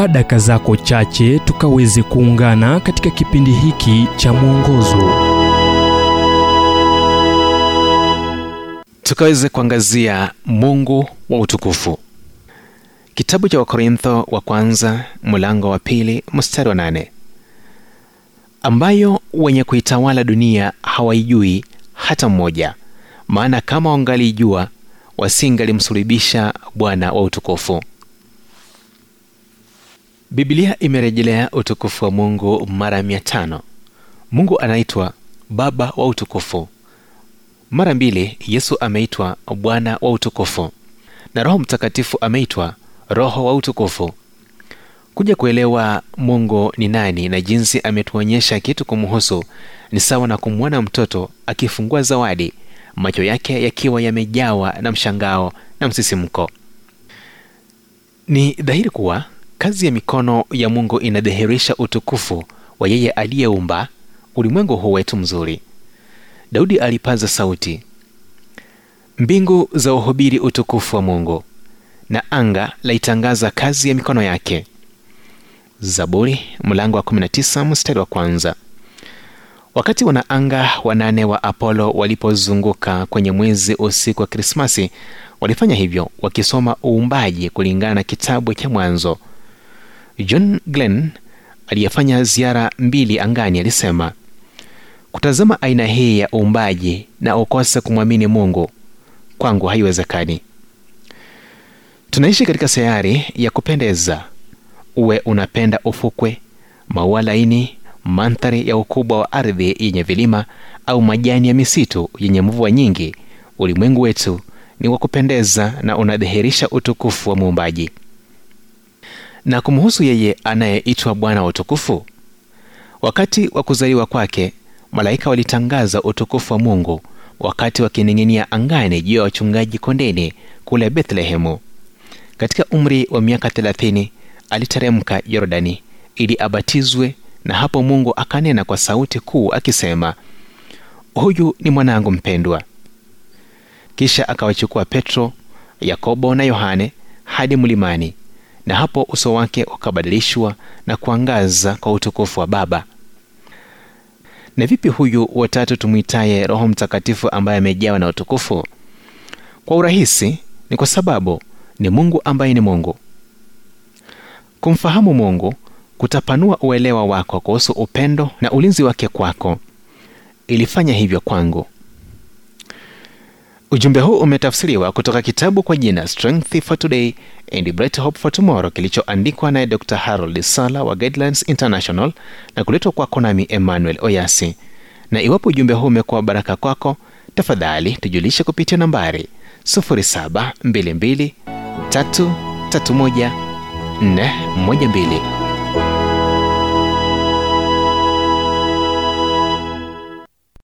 chukua daka zako chache tukaweze kuungana katika kipindi hiki cha mwongozo. Tukaweze kuangazia mungu wa utukufu. Kitabu cha wakorintho wa kwanza mlango wa pili mstari wa nane. Ambayo wenye kuitawala dunia hawaijui hata mmoja maana kama wangalijua wasingalimsulubisha bwana wa utukufu biblia imerejelea utukufu wa mungu mara mia tano. Mungu anaitwa baba wa utukufu. Mara mbili yesu ameitwa bwana wa utukufu na roho mtakatifu ameitwa roho wa utukufu. Kuja kuelewa mungu ni nani na jinsi ametuonyesha kitu kumuhusu ni sawa na kumwona mtoto akifungua zawadi macho yake yakiwa yamejawa na mshangao na msisimko. Ni dhahiri kuwa kazi ya mikono ya mungu inadhihirisha utukufu wa yeye aliyeumba ulimwengu huu wetu mzuri. Daudi alipaza sauti mbingu za uhubiri utukufu wa mungu na anga laitangaza kazi ya mikono yake. Zaburi mlango wa 19 mstari wa kwanza. Wakati wanaanga wanane wa apolo walipozunguka kwenye mwezi usiku wa krismasi walifanya hivyo wakisoma uumbaji kulingana na kitabu cha mwanzo john glenn aliyefanya ziara mbili angani alisema kutazama aina hii ya uumbaji na ukose kumwamini mungu kwangu haiwezekani. Tunaishi katika sayari ya kupendeza. Uwe unapenda ufukwe maua laini mandhari ya ukubwa wa ardhi yenye vilima au majani ya misitu yenye mvua nyingi. Ulimwengu wetu ni wa kupendeza na unadhihirisha utukufu wa muumbaji na kumhusu yeye anayeitwa bwana wa utukufu? Wakati wa kuzaliwa kwake malaika walitangaza utukufu wa mungu wakati wakining'inia angani juu ya wachungaji kondeni kule bethlehemu. Katika umri wa miaka 30 aliteremka yordani ili abatizwe na hapo mungu akanena kwa sauti kuu akisema huyu ni mwanangu mpendwa. Kisha akawachukua petro yakobo na yohane hadi mlimani na hapo uso wake ukabadilishwa na kuangaza kwa utukufu wa baba. Na vipi huyu watatu tumwitaye roho mtakatifu ambaye amejawa na utukufu? Kwa urahisi ni kwa sababu ni mungu ambaye ni mungu. Kumfahamu mungu kutapanua uelewa wako kuhusu upendo na ulinzi wake kwako. Ilifanya hivyo kwangu ujumbe huu umetafsiriwa kutoka kitabu kwa jina strength for today and bright hope for tomorrow kilichoandikwa naye dr harold sala wa guidelines international na kuletwa kwako nami emmanuel oyasi. Na iwapo ujumbe huu umekuwa baraka kwako tafadhali tujulishe kupitia nambari 0722 331 412